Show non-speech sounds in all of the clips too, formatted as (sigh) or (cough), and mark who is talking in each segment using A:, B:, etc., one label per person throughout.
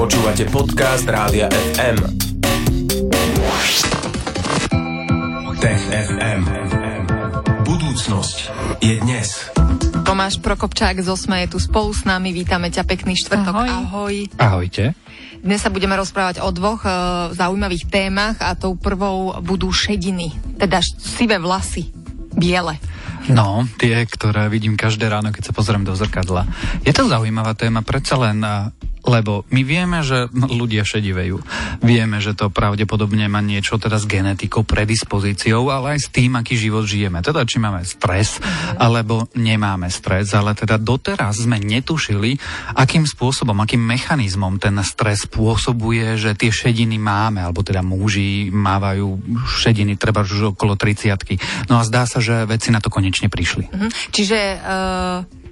A: Počúvate podcast Rádia FM. Tech FM. Budúcnosť je dnes.
B: Tomáš Prokopčák z Osme je tu spolu s nami. Vítame ťa, pekný štvrtok.
C: Ahoj.
B: Ahoj.
C: Ahojte.
B: Dnes sa budeme rozprávať o dvoch e, zaujímavých témach a tou prvou budú šediny, teda sivé vlasy, biele.
C: No, tie, ktoré vidím každé ráno, keď sa pozriem do zrkadla. Je to zaujímavá téma, predsa len, a, lebo my vieme, že ľudia šedivejú. Vieme, že to pravdepodobne má niečo teda s genetikou, predispozíciou, ale aj s tým, aký život žijeme. Teda, či máme stres, alebo nemáme stres, ale teda doteraz sme netušili, akým spôsobom, akým mechanizmom ten stres spôsobuje, že tie šediny máme, alebo teda muži mávajú šediny treba už okolo 30 No a zdá sa, že veci na to konečne prišli.
B: Mhm. Čiže e,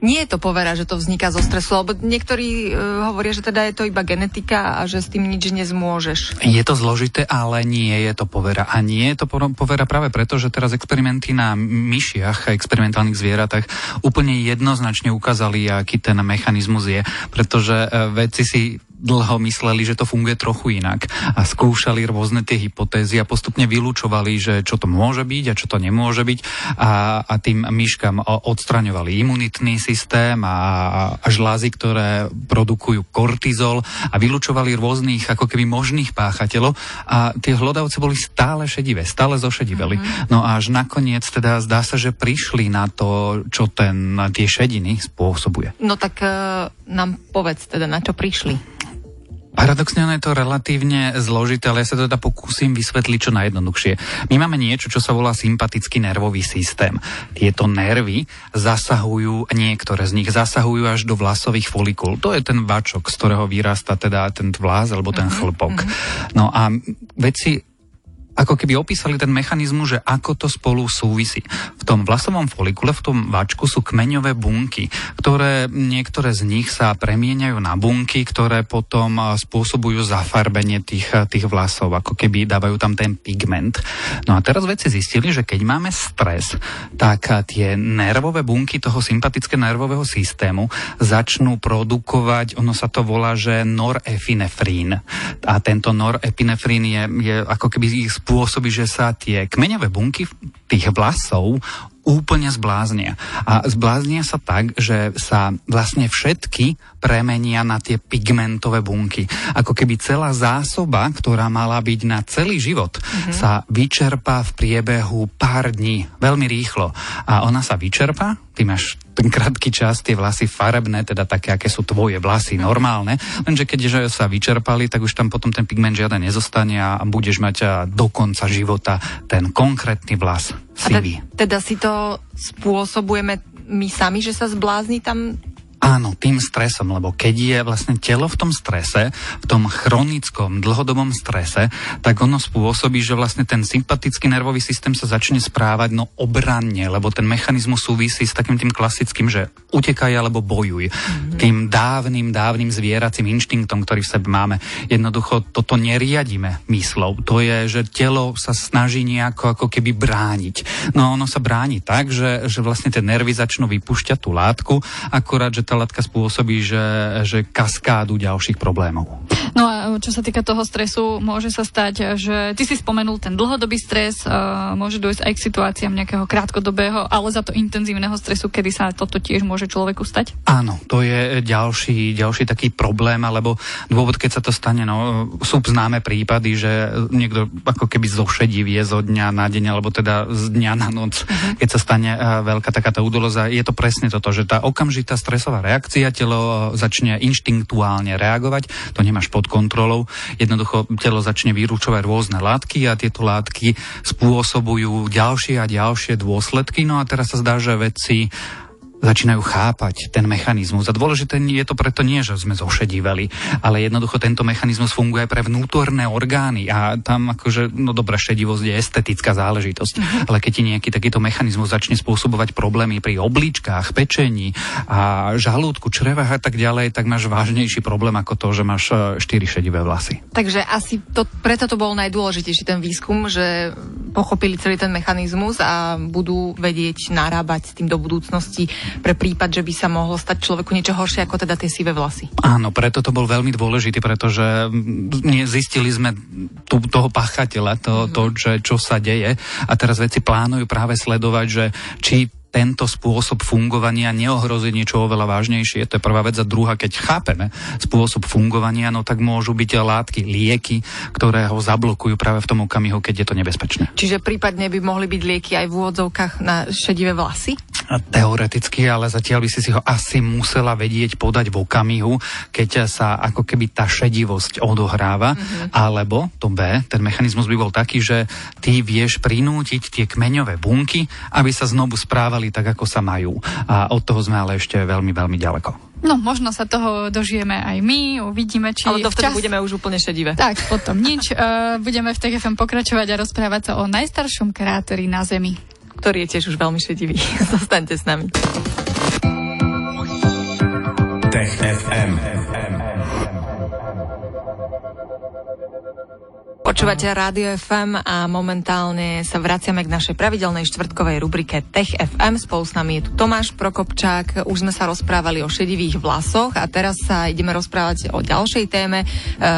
B: nie je to povera, že to vzniká zo stresu, lebo niektorí e, hovoria, že teda je to iba genetika a že s tým nič nezmôžeš.
C: Je to zložité, ale nie je to povera. A nie je to po- povera práve preto, že teraz experimenty na myšiach, experimentálnych zvieratách úplne jednoznačne ukázali, aký ten mechanizmus je. Pretože e, vedci si dlho mysleli, že to funguje trochu inak a skúšali rôzne tie hypotézy a postupne vylúčovali, že čo to môže byť a čo to nemôže byť a, a tým myškám odstraňovali imunitný systém a, a žlázy, ktoré produkujú kortizol a vylúčovali rôznych ako keby možných páchateľov a tie hlodavce boli stále šedivé, stále zošediveli. Mm-hmm. No a až nakoniec teda zdá sa, že prišli na to, čo ten, tie šediny spôsobuje.
B: No tak e, nám povedz teda, na čo prišli.
C: Paradoxne ono je to relatívne zložité, ale ja sa to teda pokúsim vysvetliť čo najjednoduchšie. My máme niečo, čo sa volá sympatický nervový systém. Tieto nervy zasahujú, niektoré z nich zasahujú až do vlasových folikul. To je ten vačok, z ktorého vyrasta teda ten vlas alebo ten chlpok. No a veci ako keby opísali ten mechanizmus, že ako to spolu súvisí. V tom vlasovom folikule, v tom vačku sú kmeňové bunky, ktoré niektoré z nich sa premieňajú na bunky, ktoré potom spôsobujú zafarbenie tých, tých vlasov, ako keby dávajú tam ten pigment. No a teraz vedci zistili, že keď máme stres, tak tie nervové bunky toho sympatického nervového systému začnú produkovať, ono sa to volá, že norepinefrín. A tento norepinefrín je, je ako keby ich spôsobí, že sa tie kmeňové bunky tých vlasov úplne zbláznia. A zbláznia sa tak, že sa vlastne všetky premenia na tie pigmentové bunky. Ako keby celá zásoba, ktorá mala byť na celý život, mm-hmm. sa vyčerpá v priebehu pár dní, veľmi rýchlo. A ona sa vyčerpá, ty máš ten krátky čas, tie vlasy farebné, teda také, aké sú tvoje vlasy, normálne, lenže keďže sa vyčerpali, tak už tam potom ten pigment žiaden nezostane a budeš mať a, do konca života ten konkrétny vlas
B: A te-
C: sivý.
B: teda si to spôsobujeme my sami, že sa zblázni tam
C: Áno, tým stresom, lebo keď je vlastne telo v tom strese, v tom chronickom, dlhodobom strese, tak ono spôsobí, že vlastne ten sympatický nervový systém sa začne správať no obranne, lebo ten mechanizmus súvisí s takým tým klasickým, že utekaj alebo bojuj. Mm-hmm. Tým dávnym, dávnym zvieracím inštinktom, ktorý v sebe máme. Jednoducho toto neriadíme myslou. To je, že telo sa snaží nejako ako keby brániť. No ono sa bráni tak, že, že vlastne tie nervy začnú vypúšťať tú látku, akurát, že tá látka spôsobí, že, že kaskádu ďalších problémov.
D: No a čo sa týka toho stresu, môže sa stať, že ty si spomenul ten dlhodobý stres, môže dojsť aj k situáciám nejakého krátkodobého, ale za to intenzívneho stresu, kedy sa toto tiež môže človeku stať?
C: Áno, to je ďalší, ďalší taký problém, alebo dôvod, keď sa to stane, no, sú známe prípady, že niekto ako keby zošedivie zo dňa na deň, alebo teda z dňa na noc, uh-huh. keď sa stane veľká takáto údoloza. Je to presne toto, že tá okamžitá stresová reakcia, telo začne inštinktuálne reagovať, to nemáš pod kontrolou, jednoducho telo začne vyrúčovať rôzne látky a tieto látky spôsobujú ďalšie a ďalšie dôsledky. No a teraz sa zdá, že vedci začínajú chápať ten mechanizmus. A dôležité je to preto nie, že sme zošedívali, ale jednoducho tento mechanizmus funguje aj pre vnútorné orgány a tam akože, no dobrá, šedivosť je estetická záležitosť, uh-huh. ale keď ti nejaký takýto mechanizmus začne spôsobovať problémy pri obličkách, pečení a žalúdku, črevách a tak ďalej, tak máš vážnejší problém ako to, že máš e, štyri šedivé vlasy.
B: Takže asi to, preto to bol najdôležitejší ten výskum, že pochopili celý ten mechanizmus a budú vedieť narábať s tým do budúcnosti pre prípad, že by sa mohlo stať človeku niečo horšie ako teda tie sivé vlasy.
C: Áno, preto to bol veľmi dôležitý, pretože zistili sme tu, toho pachateľa, to, mm-hmm. to že, čo sa deje a teraz veci plánujú práve sledovať, že či tento spôsob fungovania neohrozí niečo oveľa vážnejšie. To je prvá vec. A druhá, keď chápeme spôsob fungovania, no tak môžu byť látky, lieky, ktoré ho zablokujú práve v tom okamihu, keď je to nebezpečné.
B: Čiže prípadne by mohli byť lieky aj v úvodzovkách na šedivé vlasy?
C: Teoreticky, ale zatiaľ by si si ho asi musela vedieť podať v okamihu, keď sa ako keby tá šedivosť odohráva, mm-hmm. alebo to B, ten mechanizmus by bol taký, že ty vieš prinútiť tie kmeňové bunky, aby sa znovu správali tak, ako sa majú. A od toho sme ale ešte veľmi, veľmi ďaleko.
D: No, možno sa toho dožijeme aj my, uvidíme, či...
B: Ale to vtedy čas... budeme už úplne šedivé.
D: Tak, potom nič. Uh, (laughs) budeme v TGFM pokračovať a rozprávať sa o najstaršom kráteri na Zemi
B: ktorý je tiež už veľmi šedivý. (laughs) Zostaňte s nami. Tech FM. Počúvate Rádio FM a momentálne sa vraciame k našej pravidelnej štvrtkovej rubrike Tech FM. Spolu s nami je tu Tomáš Prokopčák. Už sme sa rozprávali o šedivých vlasoch a teraz sa ideme rozprávať o ďalšej téme. E,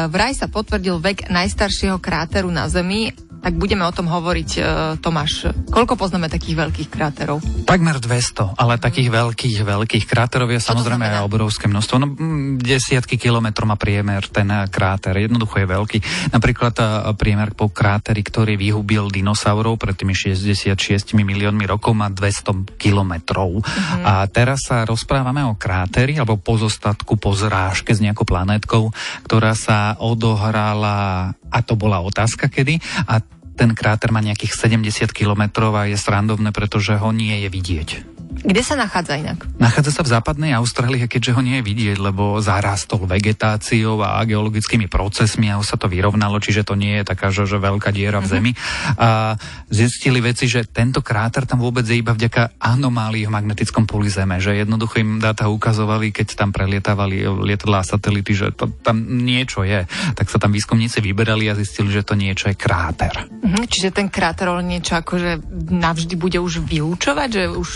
B: vraj sa potvrdil vek najstaršieho kráteru na Zemi tak budeme o tom hovoriť, e, Tomáš. Koľko poznáme takých veľkých kráterov?
C: Takmer 200, ale takých veľkých, veľkých kráterov je samozrejme aj obrovské množstvo. No, desiatky kilometrov má priemer ten kráter. Jednoducho je veľký. Napríklad e, priemer po kráteri, ktorý vyhubil dinosaurov pred tými 66 miliónmi rokov, má 200 kilometrov. Mm-hmm. A teraz sa rozprávame o kráteri alebo pozostatku po zrážke s nejakou planétkou, ktorá sa odohrala a to bola otázka kedy. A ten kráter má nejakých 70 kilometrov a je srandovné, pretože ho nie je vidieť.
B: Kde sa nachádza inak?
C: Nachádza sa v západnej Austrálii, keďže ho nie je vidieť, lebo zarastol vegetáciou a geologickými procesmi a už sa to vyrovnalo, čiže to nie je taká, že, že veľká diera v mhm. zemi. A zistili veci, že tento kráter tam vôbec je iba vďaka anomálii v magnetickom poli Zeme, že jednoducho im dáta ukazovali, keď tam prelietávali lietadlá a satelity, že to tam niečo je. Tak sa tam výskumníci vyberali a zistili, že to niečo je kráter.
B: Mhm, čiže ten kráter niečo akože navždy bude už vylúčovať, že už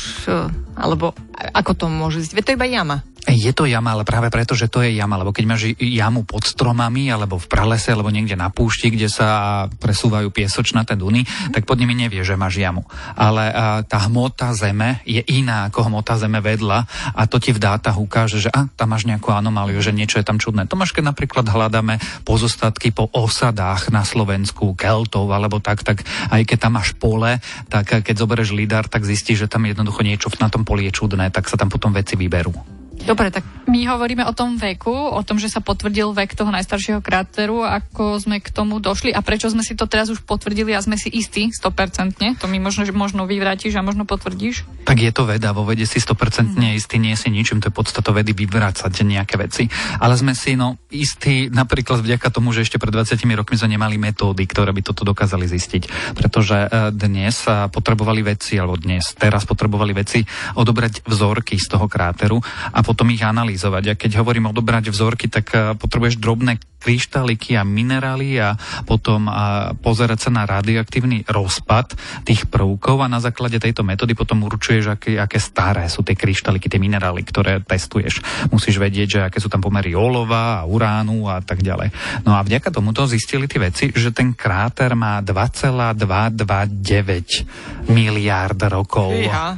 B: alebo ako to môže zistiť? Veď to iba jama.
C: Je to jama, ale práve preto, že to je jama, lebo keď máš jamu pod stromami, alebo v pralese, alebo niekde na púšti, kde sa presúvajú piesočnaté duny, mm. tak pod nimi nevie, že máš jamu. Ale a, tá hmota zeme je iná ako hmota zeme vedľa a to ti v dátach ukáže, že a, tam máš nejakú anomáliu, že niečo je tam čudné. To máš, keď napríklad hľadáme pozostatky po osadách na Slovensku, Keltov alebo tak, tak aj keď tam máš pole, tak keď zoberieš lidar, tak zistíš, že tam jednoducho niečo na tom poli je čudné, tak sa tam potom veci vyberú.
D: Dobre, tak my hovoríme o tom veku, o tom, že sa potvrdil vek toho najstaršieho kráteru, ako sme k tomu došli a prečo sme si to teraz už potvrdili a sme si istí 100%. To mi možno, možno vyvrátiš a možno potvrdíš.
C: Tak je to veda, vo vede si 100% mm. istý nie si ničím, to je podstato vedy vyvrácať nejaké veci. Ale sme si no istí napríklad vďaka tomu, že ešte pred 20 rokmi sme nemali metódy, ktoré by toto dokázali zistiť. Pretože e, dnes potrebovali veci, alebo dnes, teraz potrebovali veci odobrať vzorky z toho kráteru a potom ich analyzovať. A keď hovorím odobrať vzorky, tak eh, potrebuješ drobné kryštáliky a minerály a potom a pozerať sa na radioaktívny rozpad tých prvkov a na základe tejto metódy potom určuješ, aké, aké staré sú tie kryštáliky, tie minerály, ktoré testuješ. Musíš vedieť, že aké sú tam pomery olova a uránu a tak ďalej. No a vďaka tomuto zistili tie veci, že ten kráter má 2,229 miliárd rokov. Ja.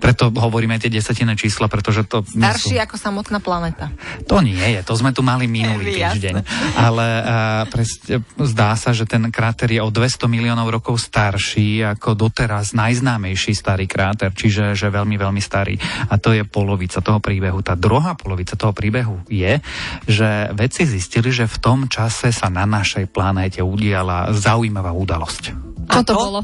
C: Preto hovoríme tie desatinné čísla, pretože to...
B: Starší sú... ako samotná planeta.
C: To nie je, to sme tu mali minulý týždeň ale uh, pres, zdá sa, že ten kráter je o 200 miliónov rokov starší ako doteraz najznámejší starý kráter, čiže že veľmi, veľmi starý. A to je polovica toho príbehu. Tá druhá polovica toho príbehu je, že vedci zistili, že v tom čase sa na našej planéte udiala zaujímavá udalosť.
D: Čo to bolo?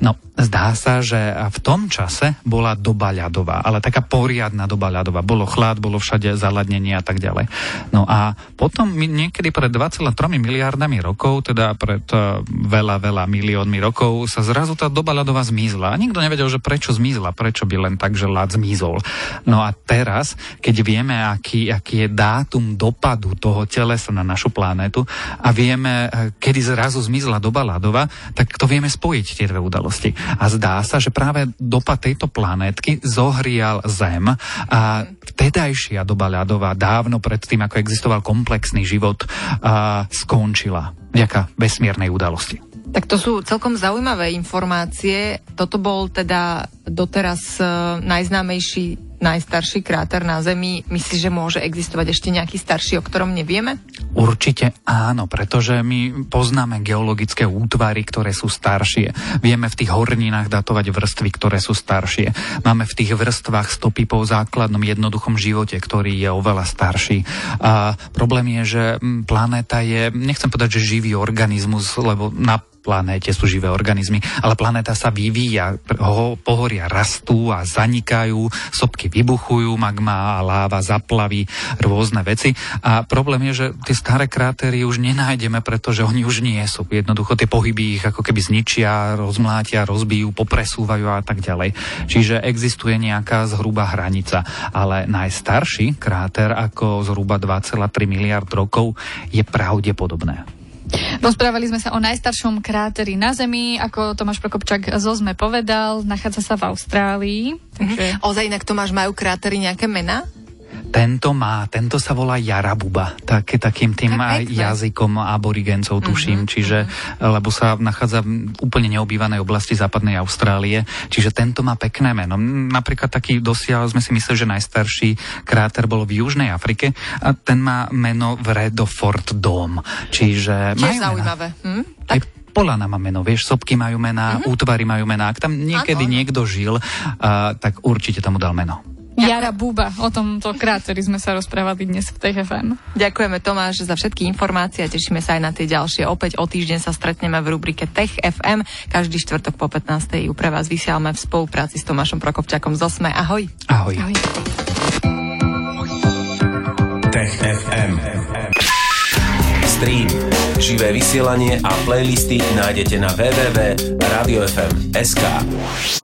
C: No, zdá sa, že v tom čase bola doba ľadová, ale taká poriadna doba ľadová. Bolo chlad, bolo všade zaladnenie a tak ďalej. No a potom niekedy pred 2,3 miliardami rokov, teda pred uh, veľa, veľa miliónmi rokov, sa zrazu tá doba ľadová zmizla. A nikto nevedel, že prečo zmizla, prečo by len tak, že ľad zmizol. No a teraz, keď vieme, aký, aký je dátum dopadu toho telesa na našu planetu a vieme, eh, kedy zrazu zmizla doba ľadová, tak to vieme spojiť tie dve vesmírové udalosti. A zdá sa, že práve dopad tejto planétky zohrial Zem a vtedajšia doba ľadová, dávno pred tým, ako existoval komplexný život, a skončila vďaka vesmírnej udalosti.
B: Tak to sú celkom zaujímavé informácie. Toto bol teda doteraz uh, najznámejší najstarší kráter na Zemi. Myslíš, že môže existovať ešte nejaký starší, o ktorom nevieme?
C: Určite áno, pretože my poznáme geologické útvary, ktoré sú staršie. Vieme v tých horninách datovať vrstvy, ktoré sú staršie. Máme v tých vrstvách stopy po základnom jednoduchom živote, ktorý je oveľa starší. A problém je, že planéta je, nechcem povedať, že živý organizmus, lebo na planéte sú živé organizmy, ale planéta sa vyvíja, ho, pohoria rastú a zanikajú, sopky vybuchujú, magma a láva zaplaví rôzne veci. A problém je, že tie staré krátery už nenájdeme, pretože oni už nie sú. Jednoducho tie pohyby ich ako keby zničia, rozmlátia, rozbijú, popresúvajú a tak ďalej. Čiže existuje nejaká zhruba hranica. Ale najstarší kráter ako zhruba 2,3 miliard rokov je pravdepodobné.
D: Rozprávali sme sa o najstaršom kráteri na Zemi, ako Tomáš Prokopčak zo sme povedal, nachádza sa v Austrálii.
B: Takže... Ozaj inak Tomáš, majú krátery nejaké mená?
C: Tento má, tento sa volá Jarabuba, tak, takým tým tak jazykom aborigencov tuším, mm-hmm. čiže, lebo sa nachádza v úplne neobývanej oblasti západnej Austrálie, čiže tento má pekné meno. Napríklad taký dosiaľ sme si mysleli, že najstarší kráter bol v Južnej Afrike a ten má meno Vredofort Dome, čiže...
B: Tiež zaujímavé. Hm?
C: Tak... Polana má meno, vieš, sopky majú mená, mm-hmm. útvary majú mená. Ak tam niekedy ano. niekto žil, uh, tak určite tomu dal meno.
D: Jara Buba. O tomto kráteri sme sa rozprávali dnes v TFM.
B: Ďakujeme Tomáš za všetky informácie a tešíme sa aj na tie ďalšie. Opäť o týždeň sa stretneme v rubrike Tech FM. Každý štvrtok po 15. ju pre vás vysielame v spolupráci s Tomášom Prokopčakom z Osme. Ahoj.
C: Ahoj. Ahoj.
A: Tech FM. Stream, živé vysielanie a playlisty nájdete na www.radiofm.sk.